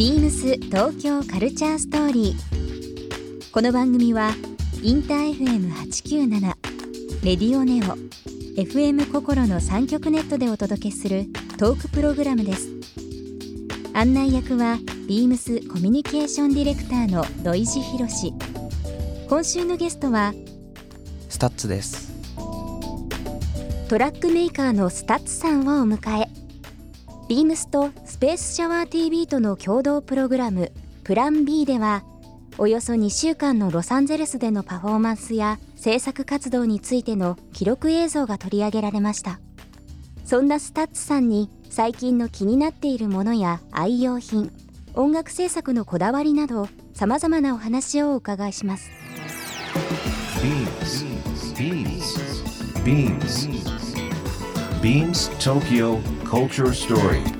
ビームス東京カルチャーストーリー。この番組はインター FM897 レディオネオ FM 心の三極ネットでお届けするトークプログラムです。案内役はビームスコミュニケーションディレクターの土井地博。今週のゲストは STUTS ですトラックメーカーの STUTS さんをお迎えビームスとスペースシャワー TV との共同プログラムプラン B ではおよそ2週間のロサンゼルスでのパフォーマンスや制作活動についての記録映像が取り上げられましたそんな STUTS さんに最近の気になっているものや愛用品音楽制作のこだわりなどさまざまなお話をお伺いします Beams. Beams. Beams. Beams Tokyo Culture Story.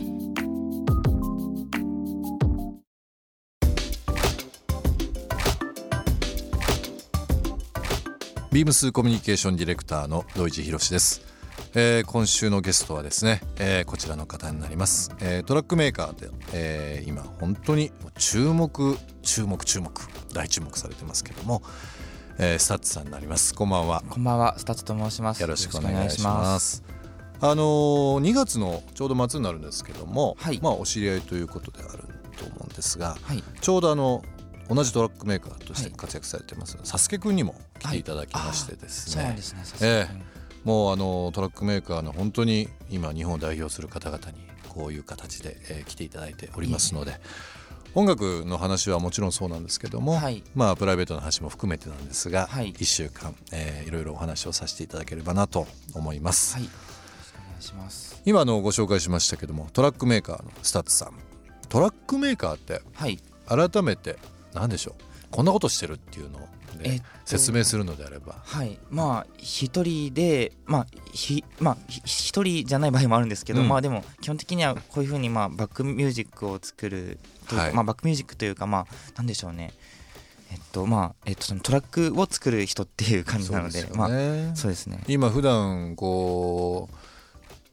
ビームスコミュニケーションディレクターの土井地博です、えー今週のゲストはですね、えーこちらの方になります、えートラックメーカーで、えー今本当に注目注目注目大注目されてますけども、えー STUTS さんになります。こんばんは。こんばんは。 STUTS と申します。よろしくお願いします。あのー2月のちょうど末になるんですけども、はい。まあお知り合いということであると思うんですが、はい。ちょうどあの同じトラックメーカーとしてはい。活躍されてます、サスケくんにも来ていただきましてですね、そうなんですねえもうあのトラックメーカーの本当に今日本を代表する方々にこういう形で、えー来ていただいておりますので音楽の話はもちろんそうなんですけども、はい。まあプライベートな話も含めてなんですが、はい。1週間、えーいろいろお話をさせていただければなと思います、はい。よろしくお願いします。今あのご紹介しましたけどもトラックメーカーの STUTS さん。トラックメーカーってはい。改めて何でしょう？こんなことしてるっていうのを、ねえっと説明するのであれば。はい。まあ一人でまあひまあひ一人じゃない場合もあるんですけど、うん。まあでも基本的にはこういうふうにまあバックミュージックを作るというかはい。まあバックミュージックというかまあなんでしょうね。えっとまあえっとそのトラックを作る人っていう感じなのでそうですまあよねそうですね。今普段こう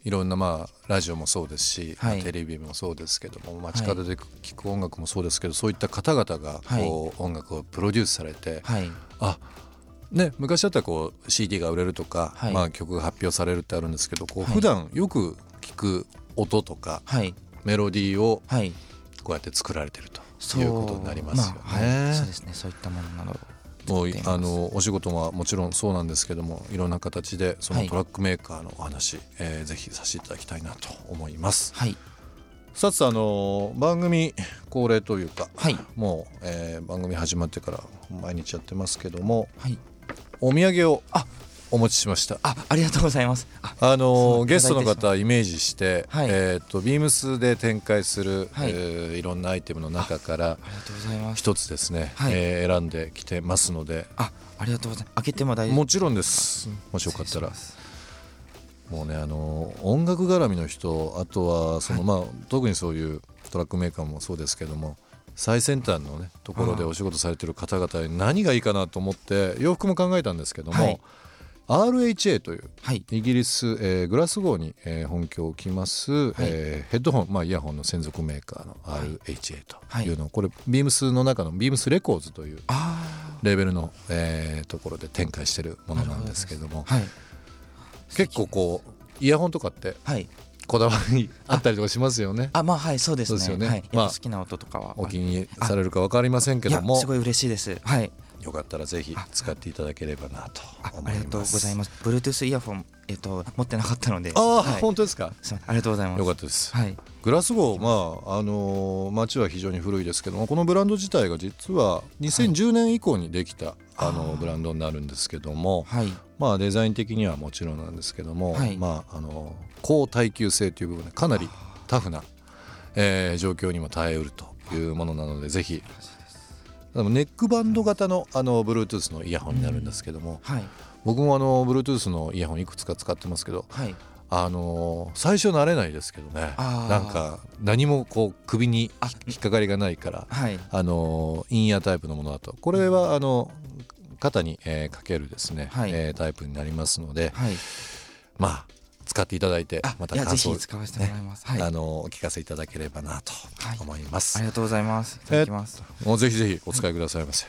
いろんなまあラジオもそうですし、はい。テレビもそうですけども街角で聴く音楽もそうですけど、そういった方々がこう、音楽をプロデュースされて、はい。あね昔だったらこう CD が売れるとか、はい。まあ、曲が発表されるってあるんですけどこうはい。普段よく聞く音とかはい。メロディーをはい。こうやって作られてるということになりますよね。まあはい、そうですね。そういったものなど。をもうあのお仕事はもちろんそうなんですけどもいろんな形でそのはい。トラックメーカーのお話、えーぜひさせていただきたいなと思います。はい。さつあの番組恒例というか、はい。もう、えー番組始まってから毎日やってますけどもはい。お土産をあお持ちしました。あありがとうございます。ああのゲストの方イメージして、はい。えっ、とビームスで展開する、はい。いえーいろんなアイテムの中からありがとうございます。一つですね、はい。えー選んできてますので。あありがとうございます。開けても大丈夫。もちろんです。もしよかったら。もうねあの音楽絡みの人あとはその、まあ特にそういうトラックメーカーもそうですけども最先端のねところでお仕事されてる方々に何がいいかなと思って洋服も考えたんですけども、はい RHA というはい。イギリス、えーグラスゴーに、えー本拠を置きます、えーヘッドホン、まあ、イヤホンの専属メーカーの RHA というのを、これビームスの中のビームスレコーズというあレーベルの、えーところで展開してるものなんですけどもあはい。結構こうイヤホンとかってはい。こだわりあったりとかしますよね。あまあはいそうですね。すよね。はい、好きな音とかは。お気に入りされるか分かりませんけども。すごい嬉しいです。はいよかったらぜひ使っていただければなとあ思います。ありがとうございます。Bluetooth イヤホンえっと持ってなかったので。ああ、はい。本当ですか？ありがとうございます。よかったです。はい。グラスゴーまああのー街は非常に古いですけどもこのブランド自体が実は2010年以降にできた、あのブランドになるんですけどもはい。まあデザイン的にはもちろんなんですけども、はい。まああの高耐久性という部分でかなりタフな、えー状況にも耐えうるというものなのでぜひネックバンド型のあの Bluetooth のイヤホンになるんですけども、はい。僕もあの Bluetooth のイヤホンいくつか使ってますけどはい。あの最初慣れないですけどね。なんか何もこう首にあ引っかかりがないからはい。あのインイヤータイプのものだと。これはあの肩に、えーかけるですね、はい。えータイプになりますのではい。まあ使っていただいてあまた感想ひ使わせてもらいます、はい。あのお聞かせいただければなとはい。思います、ありがとうございます。いただきます、もうぜひぜひお使いくださいませ。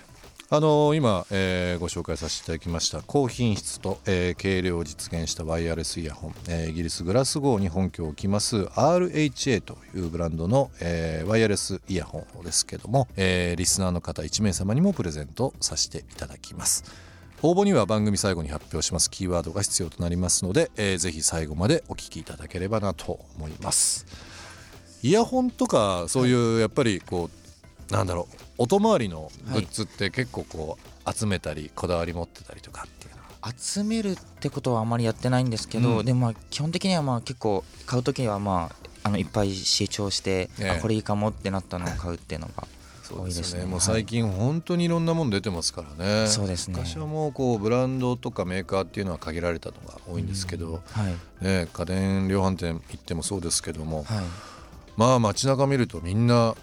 あの今、えーご紹介させていただきました高品質と、えー軽量を実現したワイヤレスイヤホン、えーイギリスグラスゴーに本拠を置きます RHA というブランドの、えーワイヤレスイヤホンですけども、えーリスナーの方1名様にもプレゼントさせていただきます応募には番組最後に発表します。キーワードが必要となりますので、えーぜひ最後までお聞きいただければなと思います。イヤホンとかそういうやっぱりこうなんだろう音回りのグッズって結構こう集めたりこだわり持ってたりとかっていうのは。集めるってことはあまりやってないんですけど、うん。でもまあ基本的にはまあ結構買う時はまああのいっぱい試聴して、ええ。あこれいいかもってなったのを買うっていうのがそうです多いですね。ねもう最近本当にいろんなもの出てますからね。そうですね。昔はもうこうブランドとかメーカーっていうのは限られたのが多いんですけど、はい。ね、家電量販店行ってもそうですけどもはい。まあ街中見るとみんな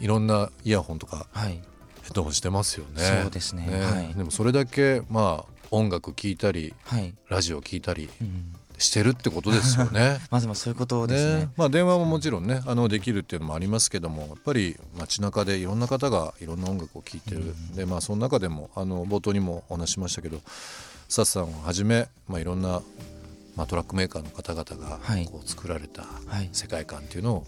いろんなイヤホンとかはい。ヘッドホンしてますよね。そうですね。はい。でもそれだけまあ音楽聴いたりはい、ラジオ聴いたりうん、してるってことですよね。ま ずまあそういうことですね。まあ、電話ももちろんねあのできるっていうのもありますけどもやっぱり街中でいろんな方がいろんな音楽を聴いてる、でまあその中でもあの冒頭にもお話ししましたけどサッさんをはじめ、まあ、いろんな、まあ、トラックメーカーの方々がはい。こう作られたはい。世界観っていうのを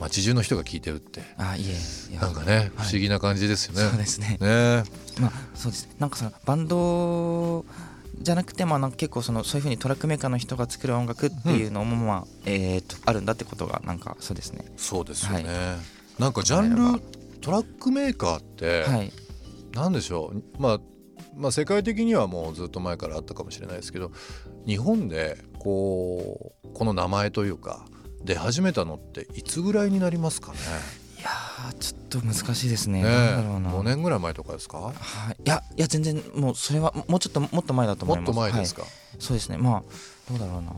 街中の人が聴いてるって。あいえなんかね不はい。思議な感じですよね。そうですね。ね。まあそうです。なんかそのバンドじゃなくてまあなんか結構そのそういうふうにトラックメーカーの人が作る音楽っていうのもまあ、えー、とあるんだってことがなんかそうですね。そうですよね、はなんかジャンルトラックメーカーって、はいなんでしょう、まあ、まあ世界的にはもうずっと前からあったかもしれないですけど日本でこうこの名前というか出始めたのっていつぐらいになりますかね？いやーちょっと難しいですね。ねなんだろうな。5年ぐらい前とかですか？はい、いやいや全然もうそれはもうちょっともっと前だと思います。もっと前ですはい。か、そうですね。まあどうだろうな。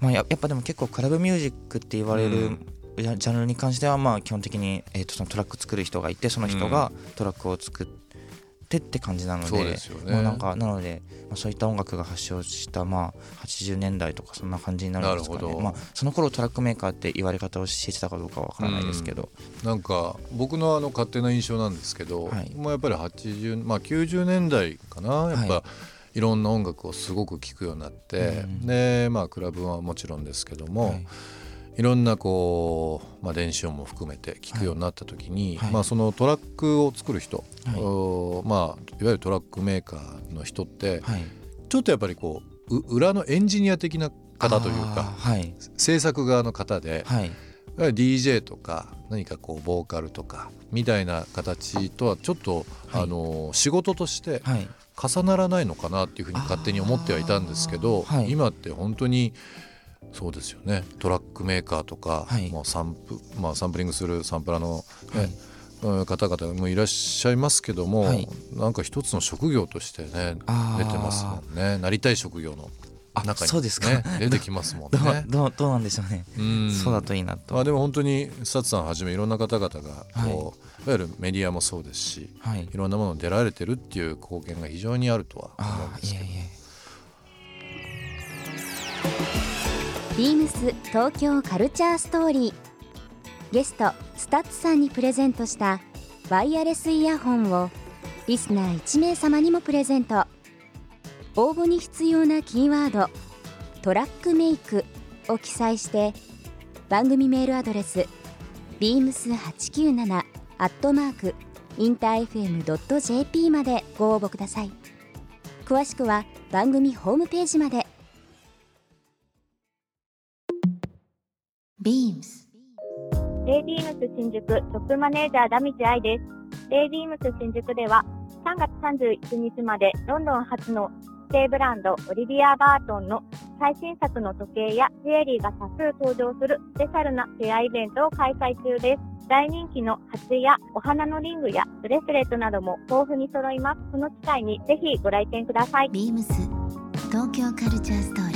まあややっぱでも結構クラブミュージックって言われる、ジャンルに関してはまあ基本的に、えー、とそのトラック作る人がいてその人がトラックを作ってって感じなので,、ね。もうなんかなので、まあ、そういった音楽が発祥したまあ80年代とかそんな感じになるんですかなるほど。ねまあ、その頃トラックメーカーって言われ方をしてたかどうかはわからないですけど、なんか僕のあの勝手な印象なんですけど、はい。もうやっぱり80、まあ、90年代かな。やっぱ、、はいろんな音楽をすごく聴くようになって、うん。でまあクラブはもちろんですけども、はいいろんなこう、まあ、電子音も含めて聞くようになった時に、はいまあ、そのトラックを作る人、はいおまあ、いわゆるトラックメーカーの人ってはい、ちょっとやっぱりこうう裏のエンジニア的な方というか制作側の方で、はい。DJ とか何かこうボーカルとかみたいな形とはちょっと、はい。あの仕事としてはい。重ならないのかなっていうふうに勝手に思ってはいたんですけど、今って本当にそうですよね。トラックメーカーとか、はい。もうサンプまあ、サンプリングするサンプラーの、ねはい。うん方々もいらっしゃいますけども、はい。なんか一つの職業としてね出てますもんね。なりたい職業のあ中に、ね、そうですか。出てきますもんね。どうどうなんでしょうね、うん。そうだといいなと、まあ、でも本当にサツさんはじめいろんな方々がこう、はいい、わゆるメディアもそうですしはい。いろんなものに出られてるっていう貢献が非常にあるとは思うんあですけどあいえいえビームス東京カルチャーストーリー。ゲストスタッツさんにプレゼントしたワイヤレスイヤホンをリスナー1名様にもプレゼント。応募に必要なキーワード「トラックメイク」を記載して番組メールアドレス beams897 アットマークインター FM.jp までご応募ください。詳しくは番組ホームページまで。BEAMS j b ームス新宿トップマネージャーダミジアイですレ j b ームス新宿では3月31日までロンドン発の指定ブランドオリビア・バートンの最新作の時計やジュエリーが多数登場するスペシャルなフェアイベントを開催中です。大人気の鉢やお花のリングやブレスレットなども豊富に揃います。この機会にぜひご来店ください。ビームス東京カルチャーストーリー